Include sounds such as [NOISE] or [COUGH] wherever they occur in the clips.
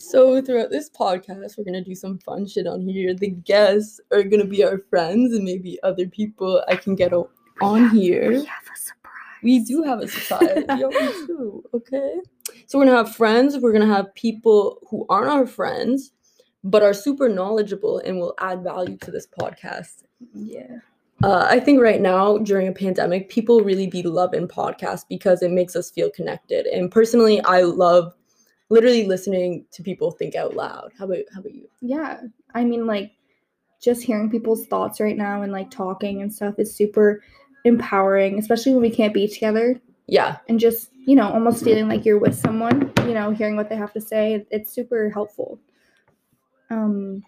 So throughout this podcast, we're gonna do some fun shit on here. The guests are gonna be our friends and maybe other people I can get o- on here. We have a surprise. We do have a surprise. [LAUGHS] Yo, we do. Okay. So we're gonna have friends. We're gonna have people who aren't our friends, but are super knowledgeable and will add value to this podcast. Yeah. Uh, I think right now during a pandemic, people really be loving podcasts because it makes us feel connected. And personally, I love literally listening to people think out loud. How about how about you? Yeah. I mean, like, just hearing people's thoughts right now and like talking and stuff is super empowering, especially when we can't be together Yeah, and just, you know, almost feeling like you're with someone, you know, hearing what they have to say. It's super helpful. Um,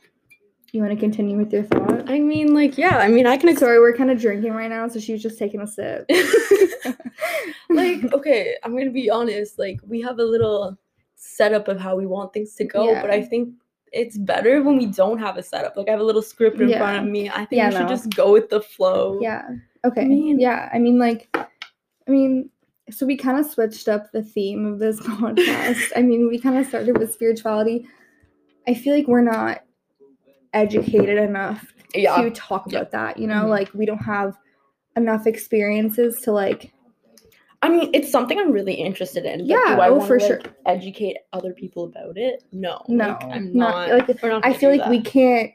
you want to continue with your thought? I mean, like, yeah, I mean, I can. Ex- Sorry, we're kind of drinking right now, so she was just taking a sip. [LAUGHS] like, okay, I'm gonna be honest. Like, we have a little setup of how we want things to go, but I think it's better when we don't have a setup. Like, I have a little script in front of me. I think Yeah, we should no. just go with the flow. Yeah. Okay. mean- yeah. I mean, like, I mean, so we kind of switched up the theme of this [LAUGHS] podcast. I mean, we kind of started with spirituality. I feel like we're not educated enough yeah. to talk Yeah. about that. You know, Mhm. like we don't have enough experiences to like. I mean, it's something I'm really interested in. but Yeah, do I oh, wanna, for like, sure. Educate other people about it? No. No, like, I'm not- not. like, we're not I feel do like we can't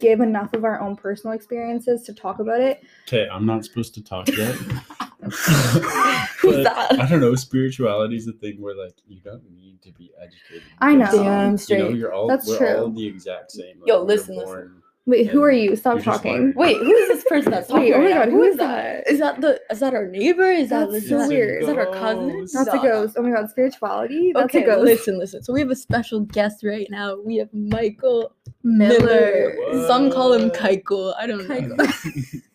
give enough of our own personal experiences to talk about it. Okay, I'm not supposed to talk yet. [LAUGHS] [LAUGHS] Who's But that? I don't know. Spirituality is a thing where like you don't need to be educated. I know. because, Damn You know, straight. you're all That's we're all true. the exact same. Like, Yo, we were listen, listen. Born- Wait, who are you? Stop you're just talking. learning. [LAUGHS] Wait, who is this person that's talking? Wait, oh my right now? God, who is that? Is that the? Is that our neighbor? Is that? That's is so that- weird. Is that our cousin? Ghost. That's a No, no. ghost. Oh my god, spirituality. That's okay, a ghost. listen, listen. So we have a special guest right now. We have Michael Miller. Miller. Some call him What? Keiko. I don't know. Keiko. [LAUGHS]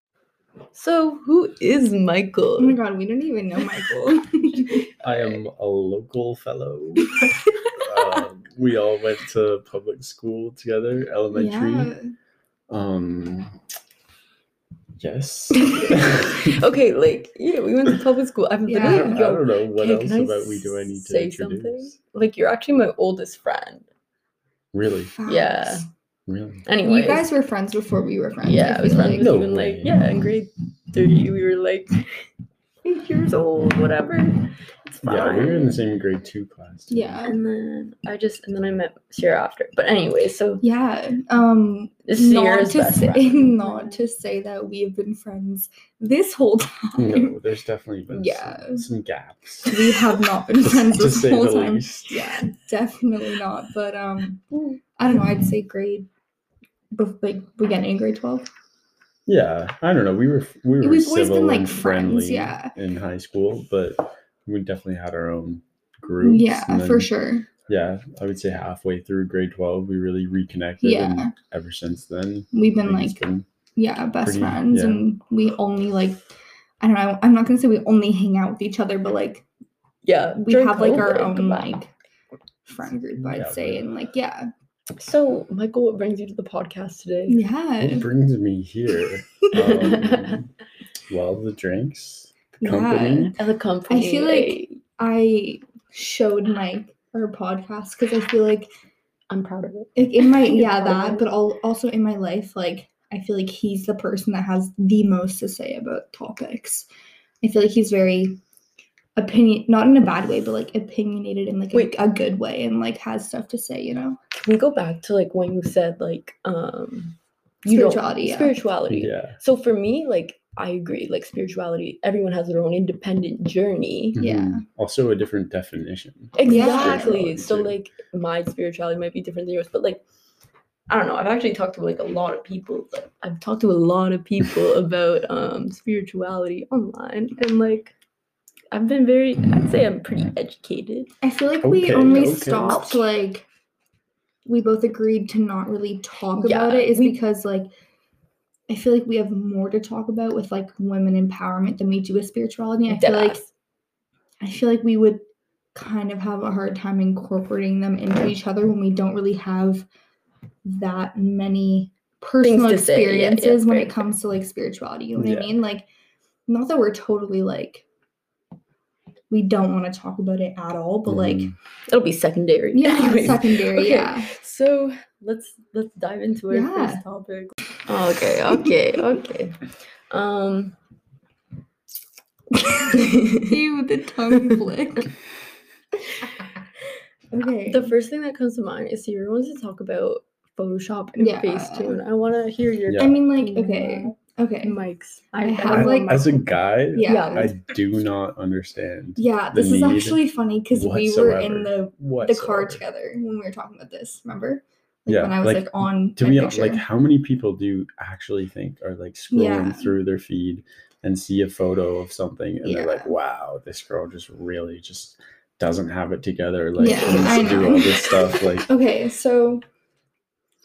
So who is Michael? Oh my god, we don't even know Michael. [LAUGHS] I am a local fellow. um, we all went to public school together, elementary. yeah. Um. Yes. [LAUGHS] [LAUGHS] okay, like yeah, we went to public school. I've Yeah. literally I yo, don't know what okay, else can about we do I need to say introduce. something? Like you're actually my oldest friend. Really, Yeah. Really. Anyway, You guys were friends before we were friends. yeah, I I was friends like. No even like yeah, in grade three we were like [LAUGHS] eight years old, whatever. It's fine. Yeah, we were in the same grade two class. too. Yeah. And then I just and then I met Sierra after. But anyway, so Yeah. Um this is not to best say friend. [LAUGHS] not to say that we've been friends this whole time. No, there's definitely been Yeah. some, some gaps. We have not been [LAUGHS] friends this whole time. least. Yeah, definitely not. But um I don't know, I'd say grade bef- like beginning of grade twelve. Yeah, I don't know. We were we were We've always been, like, and friends, friendly yeah. in high school, but we definitely had our own groups. Yeah, and for sure. Yeah, I would say halfway through grade twelve, we really reconnected. Yeah. and ever since then, We've been like been- yeah, best pretty- friends yeah. and we only like I don't know, I'm not gonna say we only hang out with each other, but like Yeah. we during have like our own like friend group, I'd Yeah, say, really. and like yeah. So Michael, what brings you to the podcast today? Yeah. what brings me here. [LAUGHS] Um, well, the drinks, Yeah. Company. And the company. I feel like I showed Mike our podcast because I feel like I'm proud of it. like in my [LAUGHS] yeah that but al- also in my life like i feel like he's the person that has the most to say about topics i feel like he's very opinion not in a bad way but like opinionated in like a, Wait. a good way and like has stuff to say you know Can we go back to like when you said like um you don't- Spirituality, yeah. Spirituality. Yeah. So for me, like I agree, like spirituality, everyone has their own independent journey. Yeah. Mhm. Also, a different definition. Exactly. So like my spirituality might be different than yours, but like I don't know. I've actually talked to like a lot of people. Like, I've talked to a lot of people [LAUGHS] about um spirituality online, and like I've been very. I'd say I'm pretty educated. i feel like we Okay, only okay. stopped like we both agreed to not really talk Yeah, about it is we- because like i feel like we have more to talk about with like women empowerment than we do with spirituality i feel like I feel like we would kind of have a hard time incorporating them into each other when we don't really have that many personal to say, yeah, yeah, experiences when very it comes to like spirituality. You know what Yeah. I mean? Like, not that we're totally like we don't want to talk about it at all. But like, Mhm. It'll be secondary. yeah, [LAUGHS] Anyways. secondary, Okay. yeah. So let's let's dive into our Yeah. first topic. Okay, okay, okay. Um [LAUGHS] Ew, the tongue flick. okay. the first thing that comes to mind is Sierra wants to talk about Photoshop and Yeah. Facetune. I want to hear your Yeah. I mean, like, okay, okay. mics. I I, have, have like- one As a guy, Yeah. I do not understand Yeah, this is actually funny because we were in whatsoever. the the car together when we were talking about this. Remember? Like, Yeah, When I was like, like, on to my be honest, like how many people do you actually think are like scrolling Yeah. through their feed and see a photo of something and they're like, wow, this girl just really just doesn't have it together. Like Yeah, I to do all this stuff. [LAUGHS] Like Okay, so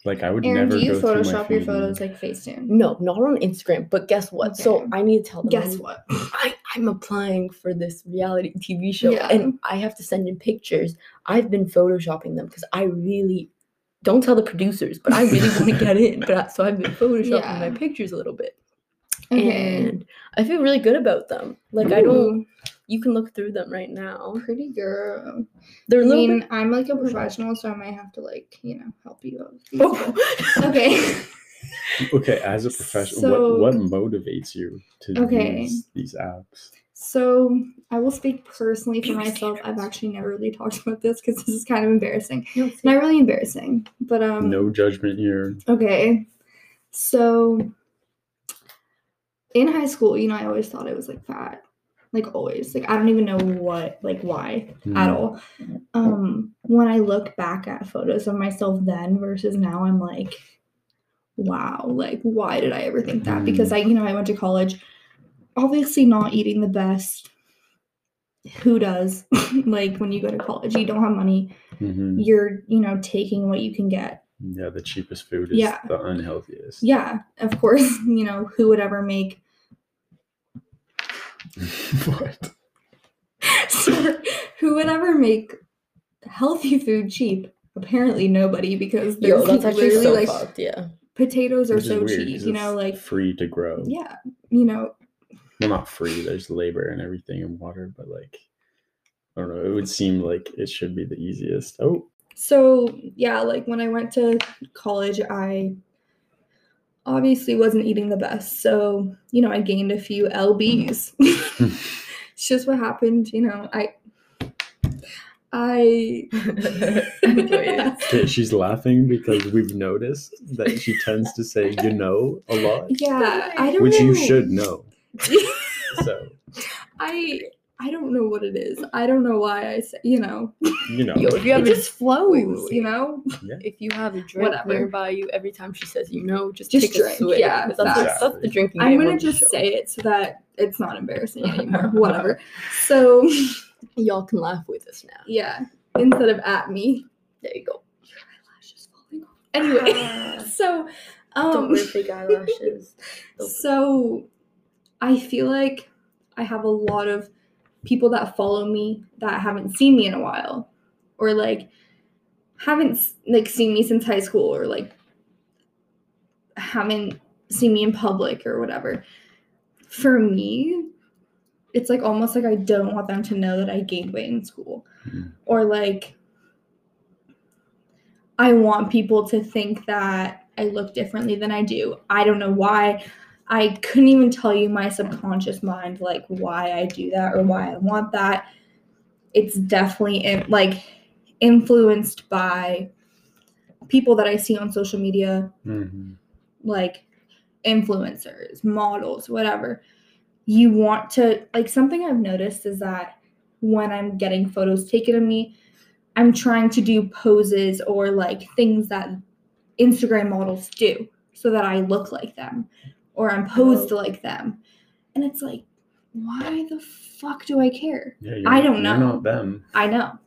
like I would Aaron, never do you go Photoshop your photos like Facetune? No, not on Instagram. But guess what? So I need to tell them. Guess what? [CLEARS THROAT] I, I'm applying for this reality TV show Yeah. and I have to send in pictures. I've been photoshopping them because I really don't tell the producers, but I really want to get in. But I, so I've been photoshopping my pictures a little bit. Okay. And I feel really good about them. Like I don't you can look through them right now. pretty girl. They're a I little mean, bit I'm like a professional, so I might have to like, you know, help you out. Oh. [LAUGHS] [LAUGHS] Okay. Okay, as a professional, So- what what motivates you to Okay. use these apps? So I will speak personally for myself. I've actually never really talked about this because this is kind of embarrassing. No, Not really embarrassing, but um. no judgment here. Okay. So in high school, you know, I always thought I was like fat. Like always. Like I don't even know what like why at Mm. all. Um when I look back at photos of myself then versus now, I'm like, wow, like why did I ever think that? Because I, you know, I went to college, obviously not eating the best. Who does? [LAUGHS] like when you go to college, you don't have money. Mhm. You're, you know, taking what you can get. Yeah, the cheapest food is Yeah. the unhealthiest. Yeah, of course, [LAUGHS] you know, who would ever make [LAUGHS] what? Sorry, who would ever make healthy food cheap? Apparently nobody because Yo, there's that's literally so like fucked, yeah. potatoes are so weird, cheap, 'cause you know, like free to grow. yeah, you know, Well, not free. There's labor and everything and water, but like, I don't know. It would seem like it should be the easiest. Oh, so yeah, like when I went to college, I obviously wasn't eating the best. So, you know, I gained a few LBs. [LAUGHS] it's just what happened, you know. I I [LAUGHS] okay, she's laughing because we've noticed that she tends to say "you know" a lot, yeah, I don't know. which know. you should know. So [LAUGHS] I I don't know what it is. I don't know why I say, you know, you know. Yo, if you have it a just flows, wait, wait, you wait. know. if you have a drink Whatever. nearby you, every time she says you know, just, Just take drink, a swig. yeah, 'cause that's, facts. that's the drinking I'm gonna just say it so that it's not embarrassing [LAUGHS] anymore. Whatever. So [LAUGHS] Y'all can laugh with us now. yeah, instead of at me. There you go. Eyelashes falling off. Anyway, so Don't um, wear fake eyelashes. Don't- so I feel like I have a lot of people that follow me that haven't seen me in a while, or like haven't like seen me since high school, or like haven't seen me in public or whatever. For me, it's like almost like I don't want them to know that I gained weight in school, Mm. or like I want people to think that I look differently than I do. I don't know why. I couldn't even tell you my subconscious mind like why I do that or why I want that. It's definitely in, like influenced by people that I see on social media, Mhm. like influencers, models, whatever. You want to like something I've noticed is that when I'm getting photos taken of me, I'm trying to do poses or like things that Instagram models do so that I look like them or I'm posed like them. And it's like, why the fuck do I care? Yeah, I don't You're know. not them. I know.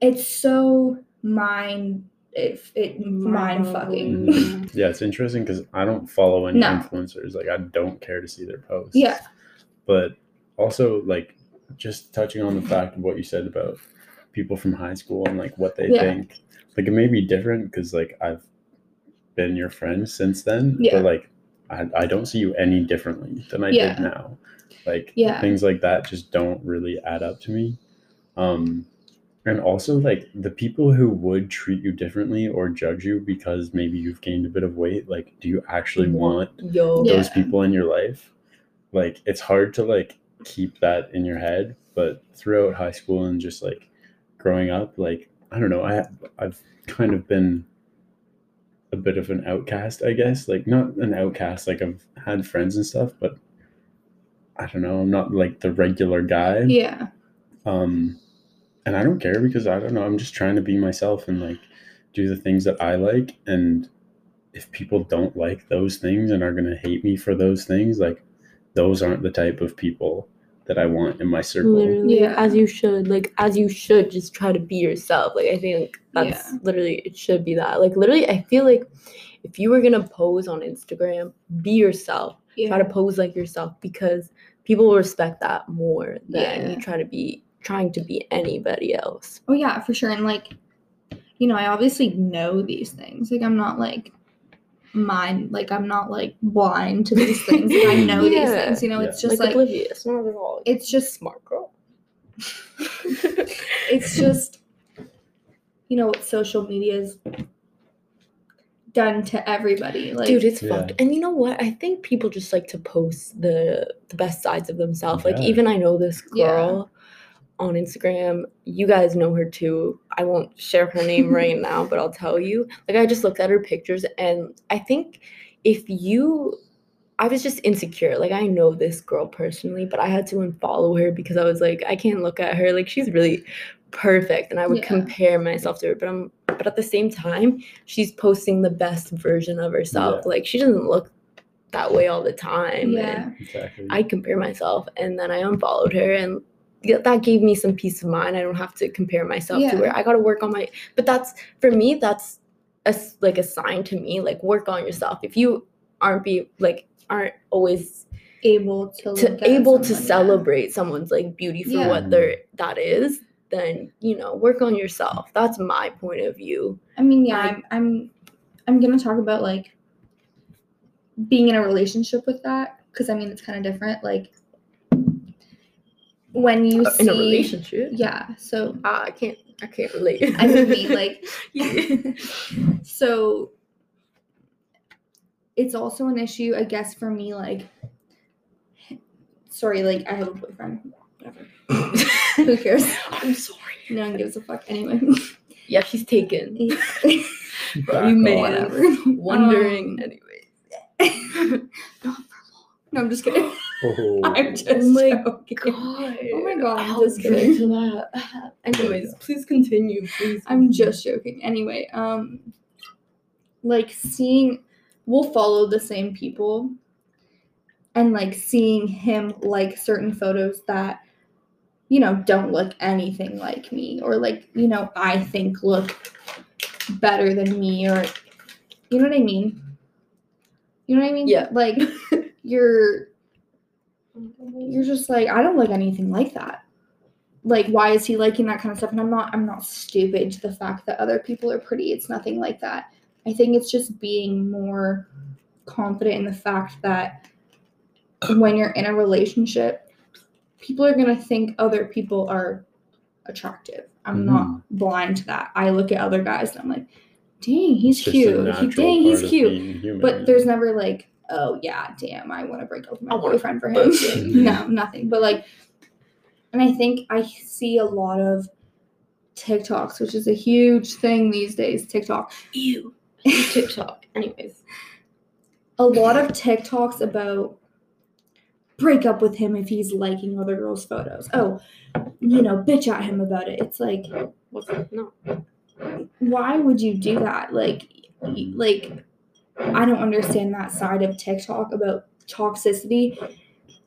It's so mind it, it mind fucking. Mm. [LAUGHS] Yeah, it's interesting because I don't follow any No. influencers. Like, I don't care to see their posts. Yeah. But also, like, just touching on the fact of what you said about people from high school and like what they Yeah. think. Like, it may be different because like I've been your friend since then. Yeah. But like, I, I don't see you any differently than I Yeah. did now. Like Yeah. things like that just don't really add up to me. Um and also like the people who would treat you differently or judge you because maybe you've gained a bit of weight, like do you actually want Yo. Yeah. those people in your life? Like it's hard to like keep that in your head, but throughout high school and just like growing up, like I don't know, I I've kind of been a bit of an outcast, I guess. Like not an outcast, like I've had friends and stuff, but I don't know, I'm not like the regular guy. Yeah. Um and I don't care because I don't know, I'm just trying to be myself and like do the things that I like and if people don't like those things and are going to hate me for those things, like those aren't the type of people that I want in my circle. Literally, Yeah. as you should. Like, as you should, just try to be yourself. Like, I think that's Yeah. literally, it should be that. Like, literally, I feel like if you were gonna pose on Instagram, be yourself. Yeah. Try to pose like yourself because people will respect that more than Yeah. you try to be trying to be anybody else. Oh yeah, for sure. And like, you know, I obviously know these things. Like I'm not like mind like I'm not like blind to these things. Like, I know these [LAUGHS] things. You know, it's just like, like, oblivious, not at all. it's just smart girl. [LAUGHS] it's just you know what social media's done to everybody. Like Dude, it's Yeah. fucked. And you know what? I think people just like to post the the best sides of themselves. Like even I know this Yeah. girl on Instagram. You guys know her too. I won't share her name [LAUGHS] right now, but I'll tell you. Like I just looked at her pictures and I think if you I was just insecure. Like I know this girl personally, but I had to unfollow her because I was like, I can't look at her. Like she's really perfect. And I would Yeah. compare myself to her. But I'm but at the same time, she's posting the best version of herself. Yeah. Like she doesn't look that way all the time. yeah. And Exactly. I compare myself and then I unfollowed her and yeah, that gave me some peace of mind. I don't have to compare myself Yeah. to where I got to work on my but that's for me that's a, like a sign to me like work on yourself. If you aren't be like aren't always Able to, to able to someone, yeah. celebrate someone's like beauty for Yeah. what they're that is, then you know, work on yourself. That's my point of view. I mean, yeah, Like- I'm I'm I'm gonna talk about like being in a relationship with that because I mean it's kind of different. Like when you Uh, see in a relationship. yeah. So Ah, I can't I can't relate. I mean, like [LAUGHS] so it's also an issue, I guess, for me. Like, sorry, like I have a boyfriend. Whatever. [LAUGHS] Who cares? I'm sorry. No one gives a fuck anyway. Yeah, she's taken. [LAUGHS] You may Whatever. wondering Um, anyway. no, I'm just kidding. Oh. I'm just Oh my joking. God. Oh my God, I'm I'll just kidding. to that. [LAUGHS] Anyways, please continue, please. I'm just joking. Anyway, um, like seeing, we'll follow the same people, and like seeing him like certain photos that, you know, don't look anything like me, or like you know I think look better than me, or you know what I mean. You know what I mean? Yeah. Like [LAUGHS] you're you're just like I don't like anything like that. Like why is he liking that kind of stuff? And I'm not I'm not stupid to the fact that other people are pretty. It's nothing like that. I think it's just being more confident in the fact that when you're in a relationship, people are gonna think other people are attractive. I'm mm-hmm. not blind to that. I look at other guys and I'm like, dang, he's It's just a cute. He, dang, he's cute. But there's never like, oh yeah, damn, I want to break up with my boyfriend for him. [LAUGHS] no, nothing. But like, and I think I see a lot of TikToks, which is a huge thing these days. TikTok, Ew. TikTok. [LAUGHS] Anyways. a lot of TikToks about break up with him if he's liking other girls' photos. Oh, you know, bitch at him about it. It's like, What's that? No. why would you do that? Like, like I don't understand that side of TikTok about toxicity.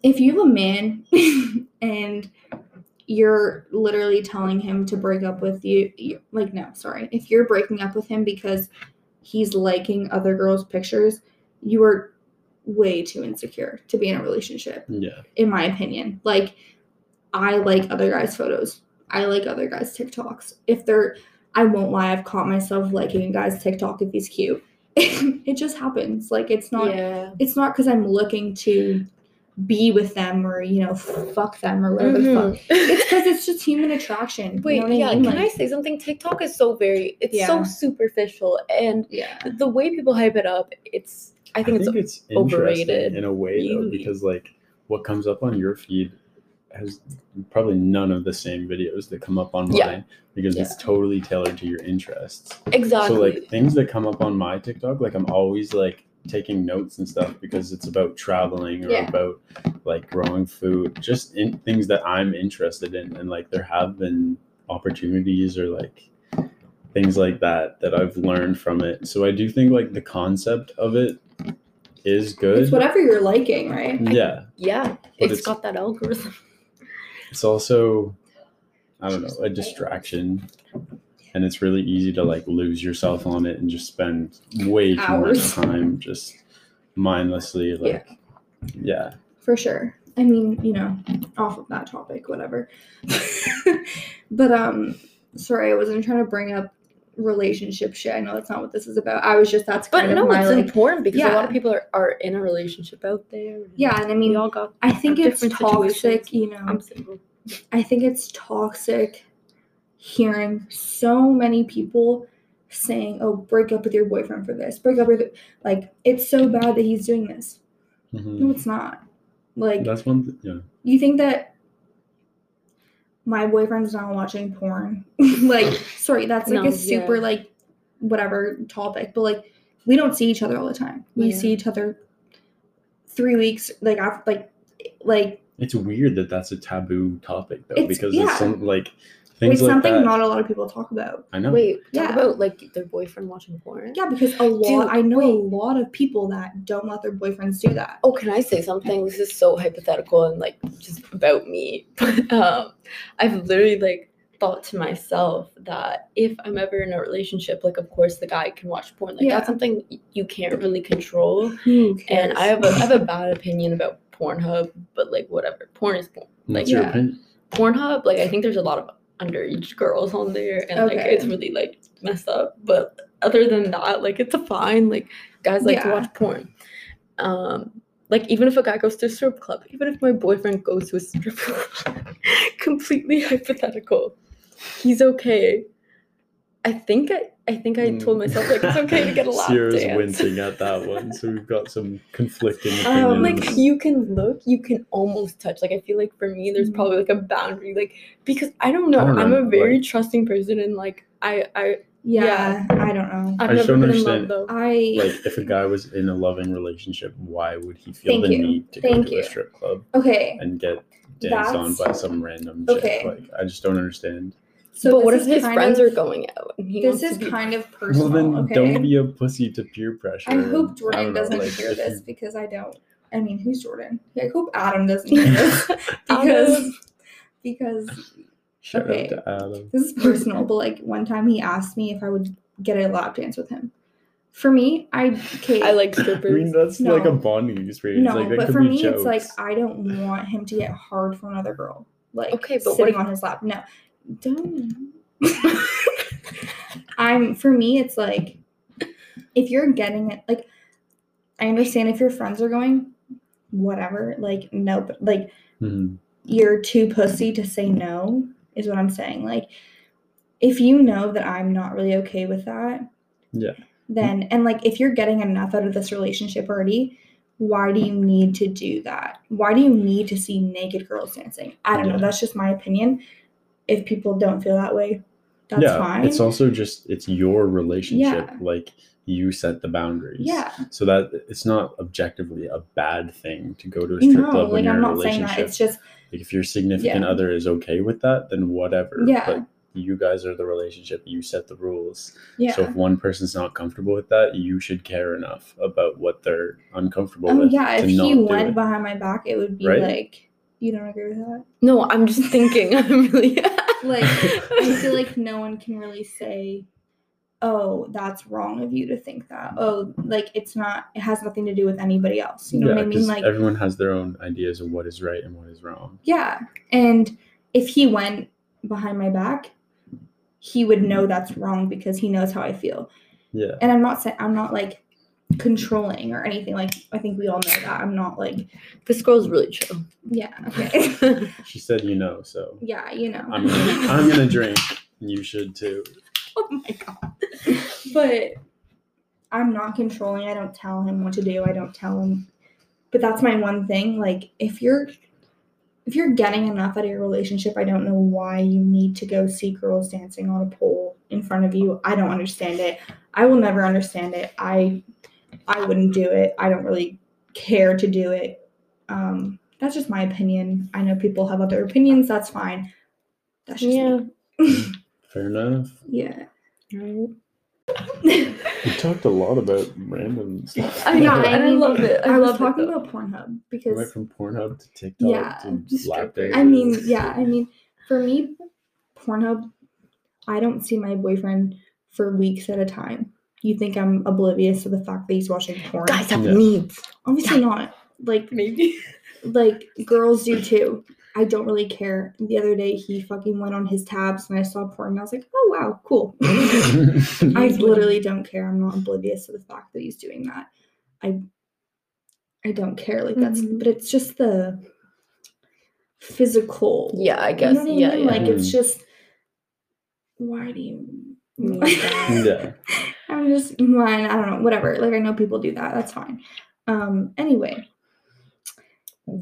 If you have a man [LAUGHS] and you're literally telling him to break up with you, you, like no, sorry. If you're breaking up with him because he's liking other girls' pictures, you are way too insecure to be in a relationship yeah. in my opinion. Like, I like other guys' photos. I like other guys' TikToks. If they're, I won't lie, I've caught myself liking a guy's TikTok if he's cute. [LAUGHS] it just happens. Like, it's not, yeah. it's not because I'm looking to be with them or you know fuck them or whatever the fuck. Mm-hmm. It's because [LAUGHS] it's just human attraction. Wait, you know yeah. I mean? Can I say something? TikTok is so very, it's Yeah. so superficial, and yeah. the way people hype it up, it's. I think it's it's overrated, in a way though because like what comes up on your feed has probably none of the same videos that come up on mine Yeah. because it's totally tailored to your interests. exactly. So like things that come up on my TikTok, like I'm always like taking notes and stuff because it's about traveling or Yeah. about like growing food, just in things that I'm interested in. And like there have been opportunities or like things like that that I've learned from it. So I do think like the concept of it is good. It's whatever you're liking, right? yeah. yeah, But it's it's- got that algorithm. It's also I don't know, a distraction. And it's really easy to like lose yourself on it and just spend way too Hours. much time just mindlessly like yeah. For sure. I mean, you know, off of that topic, whatever. [LAUGHS] but um, sorry, I wasn't trying to bring up relationship shit. I know that's not what this is about. I was just that's But kind of no, my it's like important because a lot of people are, are in a relationship out there. and yeah, and I we mean, all got. I think it's toxic. situations. You know, I'm single. I think it's toxic hearing so many people saying, "Oh, break up with your boyfriend for this. Break up with like it's so bad that he's doing this." Mhm. No, it's not. Like That's one th- yeah. you think that my boyfriend's not watching porn? [LAUGHS] like, sorry, that's like No, a super yeah. like whatever topic, but like we don't see each other all the time. We Yeah. see each other three weeks like after like like It's weird that that's a taboo topic though It's- because yeah. it's some like it's things like something that. not a lot of people talk about. I know. Wait, talk Yeah. about like their boyfriend watching porn. Yeah, because a lot Dude, I know a lot of people that don't let their boyfriends do that. Oh, can I say something? This is so hypothetical and like just about me. [LAUGHS] But um, I've literally like thought to myself that if I'm ever in a relationship, like of course the guy can watch porn. Like Yeah. that's something you can't really control. And I have a I have a bad opinion about Pornhub, but like whatever. Porn is porn. What's like, your yeah. opinion? Pornhub, like I think there's a lot of underage girls on there, and like it's really like messed up. But other than that, like it's a fine. Like guys like to watch porn. Um, like even if a guy goes to a strip club, even if my boyfriend goes to a strip [LAUGHS] club, completely hypothetical, he's okay. I think I, I think I told myself like it's okay to get a [LAUGHS] lap Sierra's dance. wincing at that one, so we've got some conflicting opinions. [LAUGHS] Um, like you can look, you can almost touch. Like I feel like for me, there's Mhm. probably like a boundary, like because I don't know. I don't I'm a very like- trusting person, and like I, I, yeah, yeah, I don't know. I've I just never don't been in love understand. though. I like if a guy was in a loving relationship, why would he feel Thank the you. need to Thank go to you. a strip club okay. and get danced on by some random Okay. chick? Like I just don't understand. So but what if his friends of- are going out? And he This wants is to be- kind of personal. [LAUGHS] well, then okay. don't be a pussy to peer pressure. I hope Jordan don't know, doesn't like, hear this you- because I don't. I mean, who's Jordan? I hope Adam doesn't [LAUGHS] hear this [LAUGHS] because because Shout okay. out to Adam. this is personal. but like one time he asked me if I would get a lap dance with him. For me, I okay. I like I strippers. mean, that's like a No. bonding experience. no, like, that but could for be me, it's like. I don't want him to get hard for another girl. Like Okay, but what sitting if- on his lap. No, don't. [LAUGHS] I'm for me. It's like if you're getting it, like I understand if your friends are going, whatever. Like no, but like Mhm. you're too pussy to say no is what I'm saying. Like if you know that I'm not really okay with that, Yeah. then and like if you're getting enough out of this relationship already, why do you need to do that? Why do you need to see naked girls dancing? I don't know. That's just my opinion. If people don't feel that way, that's yeah, fine. it's also just it's your relationship. Yeah. Like you set the boundaries. yeah. So that it's not objectively a bad thing to go to a strip No, club when like you're I'm in a not saying relationship. that. It's just like if your significant Yeah. other is okay with that, then whatever. Yeah. But you guys are the relationship. You set the rules. yeah. So if one person's not comfortable with that, you should care enough about what they're uncomfortable oh with. yeah, if he went behind my back, it would be Right? like you don't agree with that? no, I'm just thinking. [LAUGHS] I'm really [LAUGHS] like I feel [LAUGHS] like no one can really say, "Oh, that's wrong of you to think that." Oh, like it's not. It has nothing to do with anybody else. You know yeah, what I mean? 'cause Like, everyone has their own ideas of what is right and what is wrong. yeah. And if he went behind my back, he would know that's wrong because he knows how I feel. Yeah. And I'm not saying I'm not like controlling or anything. Like I think we all know that. I'm not like This girl's really chill. yeah, [LAUGHS] okay. [LAUGHS] She said you know, so yeah, you know. I'm gonna, I'm gonna drink. and You should too. [LAUGHS] oh my god. but I'm not controlling. I don't tell him what to do. I don't tell him. But that's my one thing. Like if you're if you're getting enough out of your relationship, I don't know why you need to go see girls dancing on a pole in front of you. I don't understand it. I will never understand it. I I wouldn't do it. I don't really care to do it. Um that's just my opinion. I know people have other opinions. That's fine. That's just Yeah. me. [LAUGHS] Fair enough. yeah. Right. We talked a lot about random stuff. I Yeah, know, I and I love it. I, I, love talking about Pornhub We because went from Pornhub to TikTok Yeah, to just lap strippers. I mean, yeah, I mean, for me, Pornhub, I don't see my boyfriend for weeks at a time. You think I'm oblivious to the fact that he's watching porn? Guys have Yeah. needs. Obviously not. Like, Maybe. like girls do too. I don't really care. The other day, he fucking went on his tabs and I saw porn and I was like, oh wow, cool. [LAUGHS] I literally don't care. I'm not oblivious to the fact that he's doing that. I I don't care. Like that's Mhm. but it's just the physical. Yeah, I You guess. know what I yeah, mean? yeah. Like it's Mm. just why do you Need [LAUGHS] that. yeah. [LAUGHS] I'm just mine, I don't know, whatever. Like I know people do that. That's fine. Um anyway, [LAUGHS] You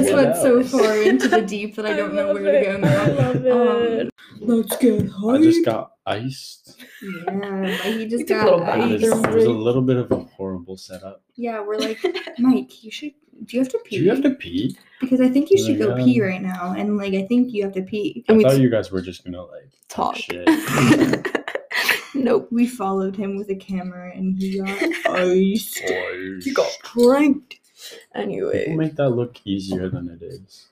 this what went so far into the [LAUGHS] deep that I don't know love where to go now. I love it. Um, let's get high. I just got iced. yeah, he just took a got little It bath. was, was a little bit of a horrible setup. Yeah, we're like, [LAUGHS] Mike, you should. Do you have to pee? Do you have to pee? Because I think you should go pee right now, and like I think you have to pee. And I we thought t- you guys were just gonna like Talk. shit. Nope. We followed him with a camera, and he got ice. Boys. You got pranked. People Anyway, make that look easier than it is.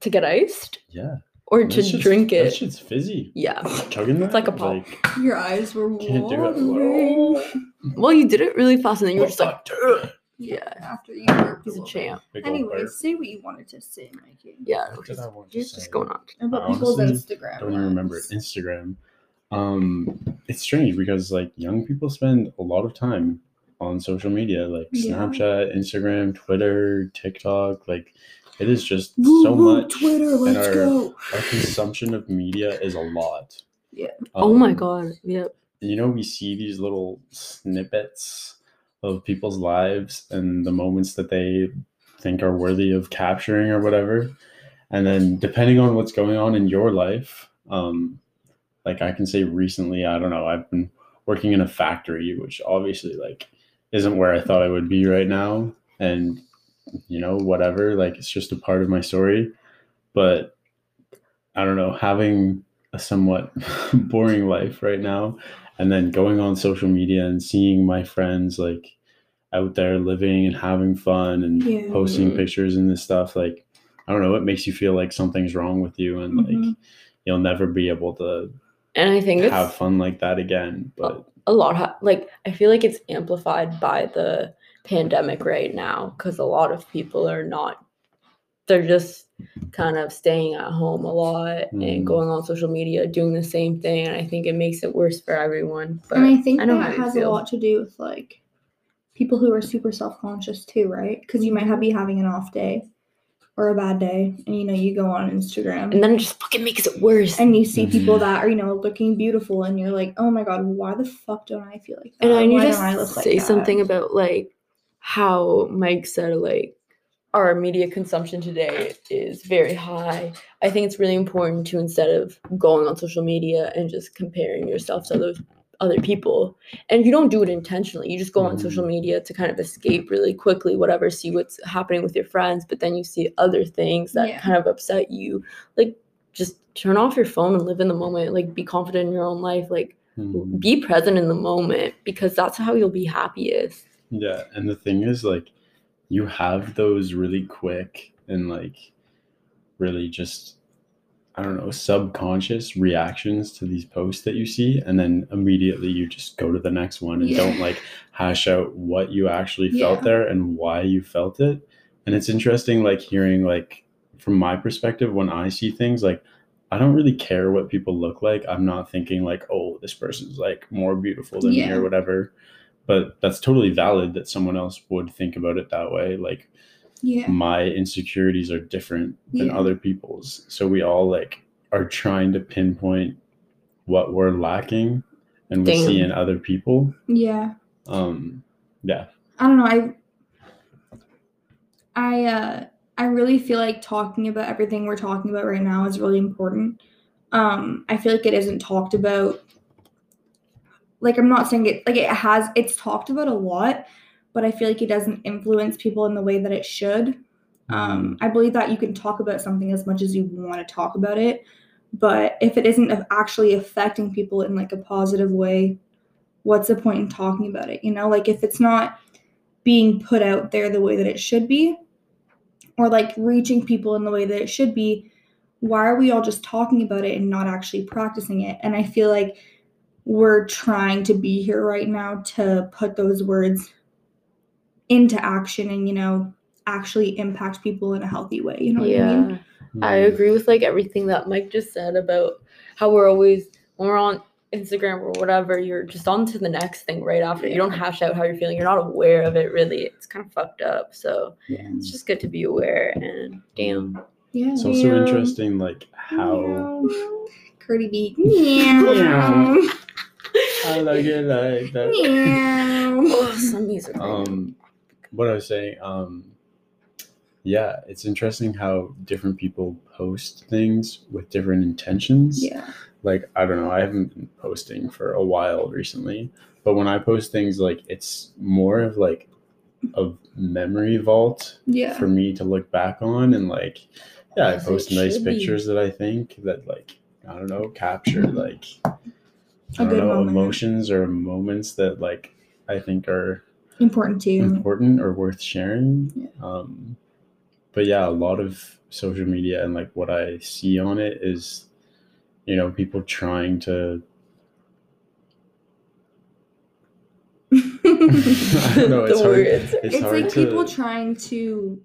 to get iced Yeah. or That to shit's- drink That it. shit's fizzy. Yeah. Chugging that. It's like a pop. Like, Your eyes were can't do watering. it. Well, you did it really fast, and then you were just like, Ugh. yeah, After you burped a he's a little bit. champ. Big ol' Anyway, burp. say what you wanted to say, Mikey. Yeah, What did I want to you're say? just going on. About I people's Instagram. don't even remember it. lives. Instagram. Um, it's strange because like young people spend a lot of time on social media, like Yeah. Snapchat, Instagram, Twitter, TikTok. Like it is just Woo, so woo, much. Twitter, let's our, go. Our consumption of media is a lot. Yeah. oh my Um, god. Yep. you know we see these little snippets of people's lives and the moments that they think are worthy of capturing or whatever and then depending on what's going on in your life um like i can say recently i don't know i've been working in a factory which obviously like isn't where i thought i would be right now and you know whatever like it's just a part of my story but i don't know having a somewhat [LAUGHS] boring life right now and then going on social media and seeing my friends like out there living and having fun and Yeah. posting pictures and this stuff like i don't know it makes you feel like something's wrong with you and like Mhm. you'll never be able to And I think it's have fun like that again but a lot ha- like i feel like it's amplified by the pandemic right now because a lot of people are not they're just kind of staying at home a lot Mm. and going on social media doing the same thing and i think it makes it worse for everyone but and I think I know that how you has a lot to do with like people who are super self conscious too, right? Because you might have be having an off day or a bad day, and you know you go on Instagram and then it just fucking makes it worse and you see people Mhm. that are you know looking beautiful, and you're like, oh my god, why the fuck don't I feel like that? and i need why to don't I look like say that?" something about like how mike said like our media consumption today is very high i think it's really important to instead of going on social media and just comparing yourself to other other people and you don't do it intentionally you just go on social media to kind of escape really quickly whatever see what's happening with your friends but then you see other things that Yeah. kind of upset you like just turn off your phone and live in the moment like be confident in your own life like mhm. be present in the moment because that's how you'll be happiest. Yeah, and the thing is, like, you have those really quick and like really just I don't know subconscious reactions to these posts that you see, and then immediately you just go to the next one and Yeah. don't like hash out what you actually felt Yeah. there and why you felt it. And it's interesting, like hearing like from my perspective when I see things like. I don't really care what people look like. I'm not thinking like, oh, this person's like more beautiful than me or whatever but that's totally valid that someone else would think about it that way. Like Yeah. my insecurities are different than Yeah. other people's. So we all like are trying to pinpoint what we're lacking and we see Damn. in other people. Yeah. Um yeah. I don't know. I I uh I really feel like talking about everything we're talking about right now is really important. Um I feel like it isn't talked about like I'm not saying it like it has it's talked about a lot, but I feel like it doesn't influence people in the way that it should. Um I believe that you can talk about something as much as you want to talk about it, but if it isn't actually affecting people in like a positive way, what's the point in talking about it? You know, like if it's not being put out there the way that it should be, or like reaching people in the way that it should be, why are we all just talking about it and not actually practicing it? And I feel like we're trying to be here right now to put those words into action and, you know, actually impact people in a healthy way. You know what I mean? Yeah. I agree with like everything that Mike just said about how we're always when we're on Instagram or whatever, you're just on to the next thing right after. You don't hash out how you're feeling. You're not aware of it really. It's kind of fucked up. So Yeah. it's just good to be aware and damn. Yeah. It's also Yeah. interesting like how Meow. Cardi B. [LAUGHS] Meow. I like it like that. Yeah. Oh, some music. right um what i was saying um yeah it's interesting how different people post things with different intentions Yeah. like i don't know i haven't been posting for a while recently but when i post things like it's more of like a memory vault Yeah. for me to look back on and like yeah i As post nice should be. pictures that i think that like i don't know capture like i don't know moment. emotions or moments that like i think are Important too. important or worth sharing. Yeah. Um, but yeah, a lot of social media and like what I see on it is, you know, people trying to. I don't know. It's the hard. words. It's, it's hard like to people trying to,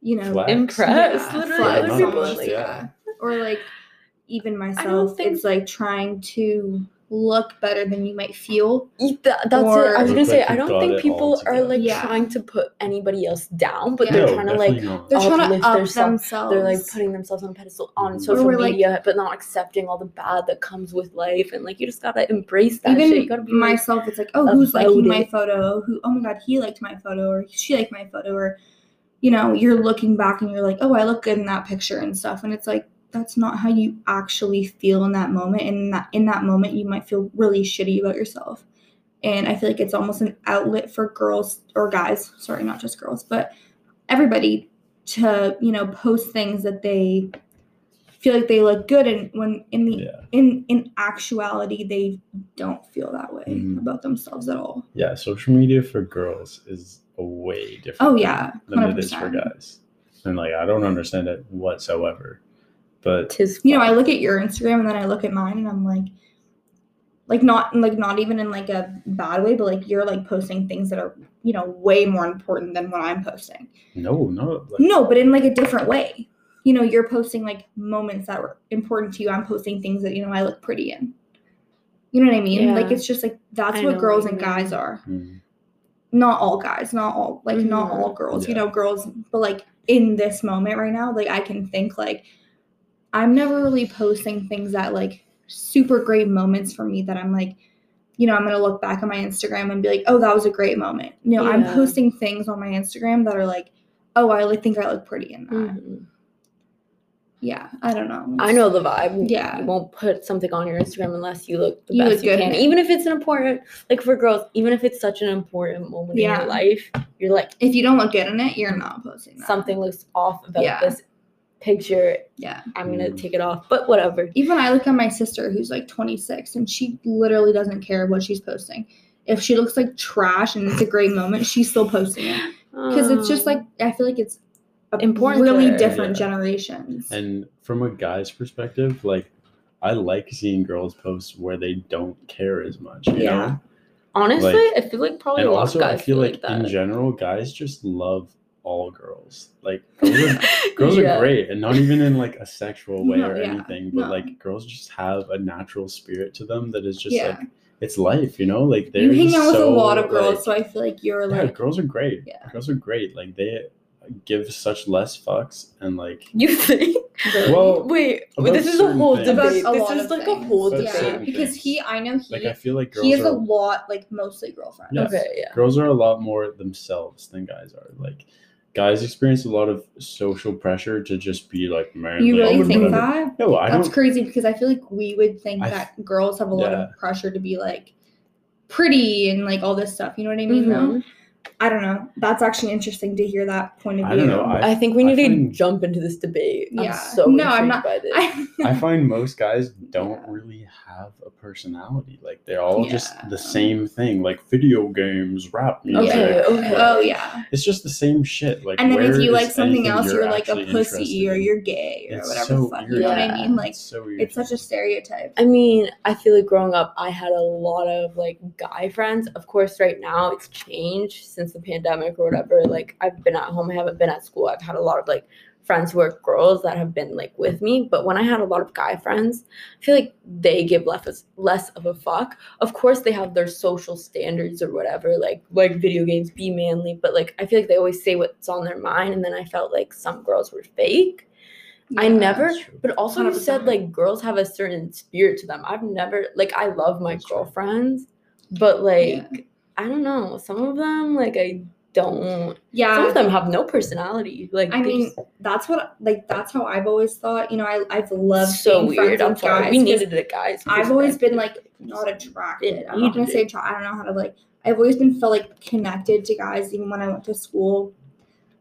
you know, flex. Impress, yeah, literally. flex Other people, almost, like, yeah. Or like even myself, think- it's like trying to look better than you might feel. Eat that, that's Or- it. I was gonna say like I don't think people are like Yeah. trying to put anybody else down, but Yeah. they're No, trying to like not. They're trying to up theirself- themselves. they're like putting themselves on a pedestal on Mhm. social Or we're, like- media, but not accepting all the bad that comes with life, and like you just gotta embrace that even shit. You gotta be like, myself, it's like, oh, who's liking my photo? Who? Oh my god, he liked my photo, or she liked my photo, or you know, you're looking back and you're like, oh, I look good in that picture and stuff, and it's like that's not how you actually feel in that moment. And in that in that moment, you might feel really shitty about yourself. And I feel like it's almost an outlet for girls or guys, sorry, not just girls, but everybody to you know post things that they feel like they look good and when in the Yeah. in in actuality they don't feel that way Mhm. about themselves at all Yeah, social media for girls is a way different. Oh, yeah, than it is for guys, and like I don't understand it whatsoever. But tis you know i look at your instagram and then i look at mine and i'm like like not like not even in like a bad way but like you're like posting things that are you know way more important than what i'm posting. No, no, like, no but in like a different way. You know you're posting like moments that were important to you. I'm posting things that you know i look pretty in. You know what i mean? Like it's just like that's I what girls what and you guys are. Mm, not all guys, not all like not Mhm. all girls, you know, girls, but like in this moment right now, like I can think like I'm never really posting things that like super great moments for me that I'm like, you know, I'm gonna look back on my Instagram and be like, oh, that was a great moment. You know, I'm posting things on my Instagram that are like, oh, I like think I look pretty in that. Mhm. Yeah, I don't know. I know the vibe. Yeah. You won't put something on your Instagram unless you look the You best look you can. Even if it's an important, like for girls, even if it's such an important moment in your life, you're like, If you don't look good in it, you're not posting that. something looks off about Yeah. this picture. Yeah. I'm gonna Mm. take it off. But whatever. even I look at my sister who's like 26 and she literally doesn't care what she's posting. If she looks like trash and it's a great moment, she's still posting it because it's just like I feel like it's Important really to different yeah. generations. and from a guy's perspective, like I like seeing girls post where they don't care as much. You Yeah. know? honestly, like- I feel like probably and a lot also of I guys feel like, that. in general, guys just love all girls. Like girls are [LAUGHS] girls Yeah. are great and not even in like a sexual way No, or yeah, anything but no. like girls just have a natural spirit to them that is just Yeah. like it's life, you know. Like they're you hang just out with a lot of girls, like- so I feel like you're yeah, like girls are great. Yeah. girls are great. Like they give such less fucks and like You think? well, Wait, this is a whole things. debate. A This is of like a whole About yeah, debate. because he I know he like I feel like girls he has are a lot like mostly girlfriends. Yeah. Okay, yeah. girls are a lot more themselves than guys are. Like guys experience a lot of social pressure to just be like married. You like, really think whatever." that? No, I That's don't. crazy because I feel like we would think I- that girls have a lot of pressure to be like pretty and like all this stuff. You know what I mean? Though Mhm. I don't know. That's actually interesting to hear that point of view. I don't know. I, I think we I need to find- jump into this debate. Yeah. I'm so No, I'm not- by this. I, [LAUGHS] I find most guys don't Yeah. really have a personality. Like they're all just the same thing. Like video games, rap music. Okay, okay. oh yeah. It's just the same shit. Like And then if you like something else, you're, like a pussy or you're gay or It's whatever so fuck. You know what I mean? Like It's so it's such a stereotype. I mean, I feel like growing up, I had a lot of like guy friends. Of course, right now it's changed since the pandemic or whatever. Like, I've been at home, I haven't been at school. I've had a lot of like friends who are girls that have been like with me. But when I had a lot of guy friends, I feel like they give less less of a fuck. Of course, they have their social standards or whatever, like like video games, be manly. But like, I feel like they always say what's on their mind, and then I felt like some girls were fake. I never, true. but also you said like girls have a certain spirit to them. I've never like I love my That's true. girlfriends, but like Yeah. I don't know. Some of them like I don't. Yeah. Some of them have no personality. Like I mean, just- that's what like that's how I've always thought. You know, I I've loved so weird. I'm with sorry. guys. we needed a guy's. I've always been like not attracted. I'm not gonna say attra- I don't know how to like. I've always been felt like connected to guys, even when I went to school.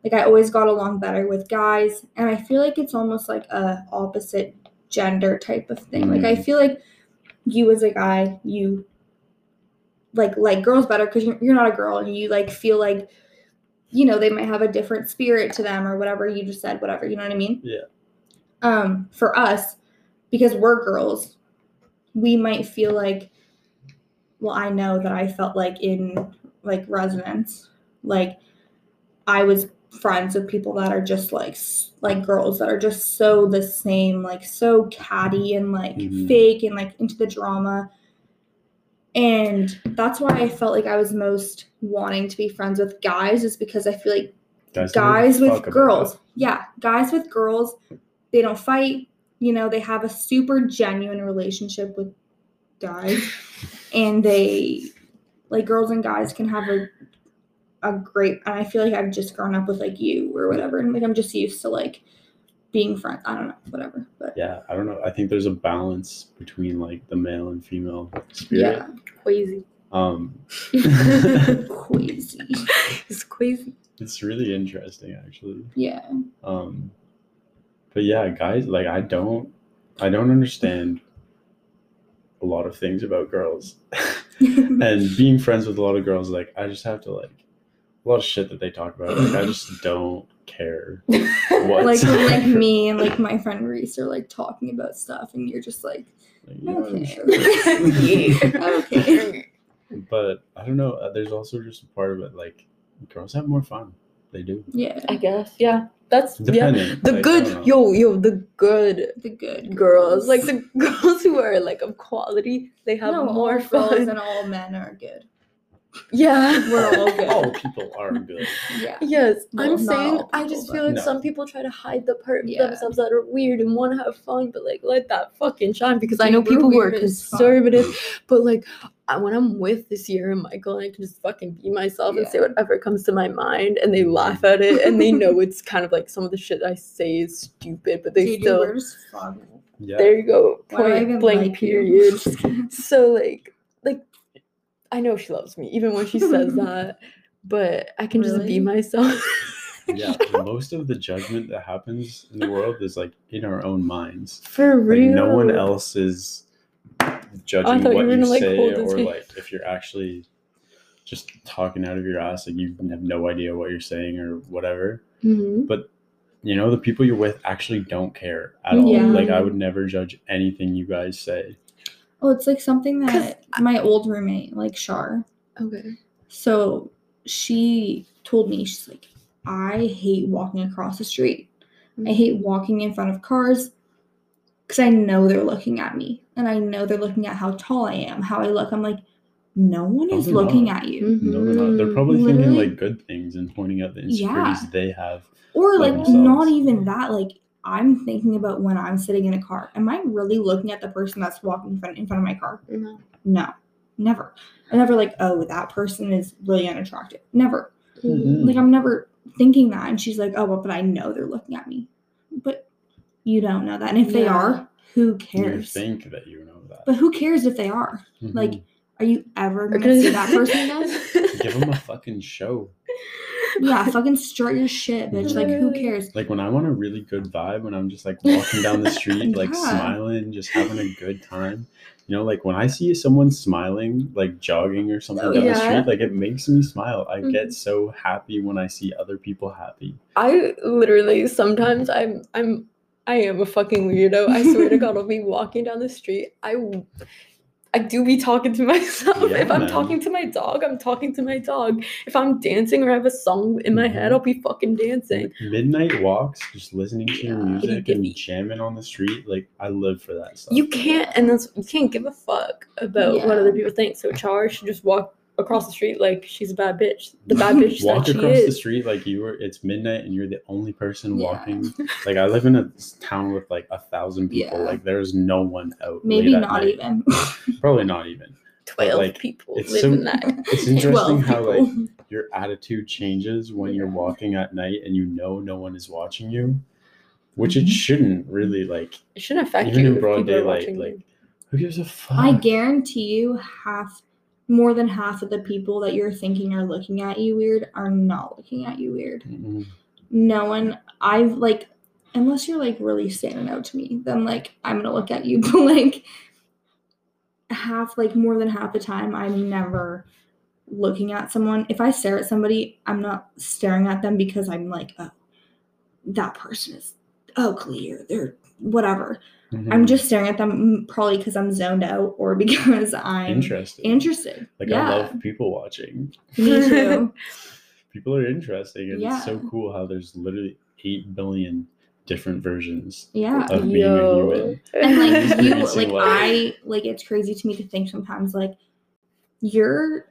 Like I always got along better with guys, and I feel like it's almost like a opposite gender type of thing. Like I Mm. feel like you as a guy, you like like girls better because you're, you're not a girl, and you like feel like you know they might have a different spirit to them or whatever you just said whatever you know what i mean Yeah. um for us because we're girls we might feel like well i know that i felt like in like resonance like i was friends with people that are just like like girls that are just so the same like so catty and like Mhm. fake and like into the drama and that's why i felt like i was most wanting to be friends with guys is because i feel like Guys, don't give a guys with girls. Yeah, guys with girls, they don't fight. You know, they have a super genuine relationship with guys, [LAUGHS] and they like girls and guys can have a a great. And I feel like I've just grown up with like you or whatever, and like I'm just used to like being friends. I don't know, whatever. But Yeah, I don't know. I think there's a balance between like the male and female spirit. yeah, crazy. Um, [LAUGHS] crazy. [LAUGHS] It's crazy. it's really interesting actually. Yeah, Um, but yeah, guys, like I don't, I don't understand a lot of things about girls, [LAUGHS] and being friends with a lot of girls, like I just have to like a lot of shit that they talk about. Like I just [CLEARS THROAT] don't care [LAUGHS] what. like like me and like my friend Reese are like talking about stuff, and you're just like, Like, yeah, Okay. sure. [LAUGHS] okay. but I don't know. uh, There's also just a part of it like girls have more fun. They do. yeah, I guess. Yeah. That's yeah. The like, good yo yo the good the good girls like the [LAUGHS] girls who are like of quality they have no, more all girls fun. and all men are good. Yeah. We're all [LAUGHS] good. All people are good. Yeah. Yes, Well, I'm saying I just feel like No. some people try to hide the part of Yeah. themselves that are weird and want to have fun, but like let that fucking shine because I know we're people who are weird as fuck. conservative, but like I, when I'm with this year and Michael, I can just fucking be myself and say whatever comes to my mind, and they mm-hmm. laugh at it and they [LAUGHS] know it's kind of like some of the shit I say is stupid, but they Dude, still. we're. Yeah. There you go. Why do I Point blank like period. [LAUGHS] So like like I know she loves me even when she says [LAUGHS] that, but I can just be myself. yeah, [LAUGHS] most of the judgment that happens in the world is like in our own minds. For Like real. no one else is judging thought you what you, gonna, like, say hold or like if you're actually just talking out of your ass, like you have no idea what you're saying or whatever. Mhm. You know, the people you're with actually don't care at all. Yeah. Like I would never judge anything you guys say. Oh, it's like something that my old roommate, like Shar. Okay. So she told me she's like, I hate walking across the street. I hate walking in front of cars. because I know they're looking at me and I know they're looking at how tall I am, how I look. I'm like, no one is they're looking not. at you. No, they're not. They're probably thinking Mm-hmm. Like good things and pointing out the Yeah. insecurities they have. Or like themselves. not even that. Like I'm thinking about when I'm sitting in a car. Am I really looking at the person that's walking in front in front of my car? No. No, never. I'm never like, oh, that person is really unattractive. Never. Mhm. Like I'm never thinking that. And she's like, oh, well, but I know they're looking at me. But you don't know that. And if they are, who You cares? think that you know that. But who cares if they are? Mhm. Like, are you ever gonna see that person again? [LAUGHS] give them a fucking show. [LAUGHS] Yeah, fucking start your shit, bitch. Like, who cares? Like when I want a really good vibe, when I'm just like walking down the street, like Yeah. smiling, just having a good time. You know, like when I see someone smiling, like jogging or something Oh, down the street, like it makes me smile. I Mhm. get so happy when I see other people happy. I literally sometimes I'm I'm I am a fucking weirdo. I swear to God, [LAUGHS] I'll be walking down the street. I w- I do be talking to [LAUGHS] myself. Yeah, if I'm man. talking to my dog, I'm talking to my dog. If I'm dancing or I have a song in my head, Mhm. I'll be fucking dancing. Midnight walks, just listening to your Yeah. music and jamming on the street. Like I live for that stuff. You can't, and that's you can't give a fuck about what other people think. So Char should just walk across the street like she's a bad bitch, the [LAUGHS] bad bitch walk that she across the street like you were. It's midnight and you're the only person Yeah. walking. [LAUGHS] Like I live in a town with like a thousand people. Yeah. Like there's no one out. Maybe not night. even. [LAUGHS] Probably not even. Twelve like, people it's live so- in that. It's interesting how people. like your attitude changes when you're walking at night and you know no one is watching you, which it Mhm. shouldn't really like. it shouldn't affect Even you. in broad daylight, like. Who gives a fuck? I guarantee you, half, more than half of the people that you're thinking are looking at you weird are not looking at you weird. Mm-mm. No one, I've like, unless you're like really standing out to me, then like I'm gonna look at you. [LAUGHS] But like, half, like more than half the time, I'm never looking at someone. If I stare at somebody, I'm not staring at them because I'm like, oh, that person is ugly or they're whatever. I'm Mhm. just staring at them mm, probably because I'm zoned out or [LAUGHS] because I'm interested. interested. Like yeah, I love people watching. me too. [LAUGHS] People are interesting, and it's so cool how there's literally eight billion different versions Yeah. of being a human. [LAUGHS] and like you like life. i like it's crazy to me to think sometimes like you're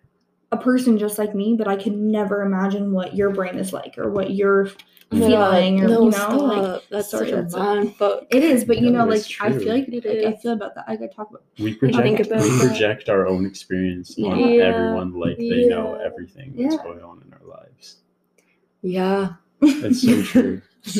a person just like me but i could never imagine what your brain is like or what you're my feeling or no, you know stop. like that's sorry, such a mind fuck. it is but you No, know like it's i feel like, It like i feel about that I could talk about we think project about we that. project our own experience on Yeah. everyone like they know everything that's Yeah. going on in our lives. Yeah. That's so [LAUGHS] true. [LAUGHS]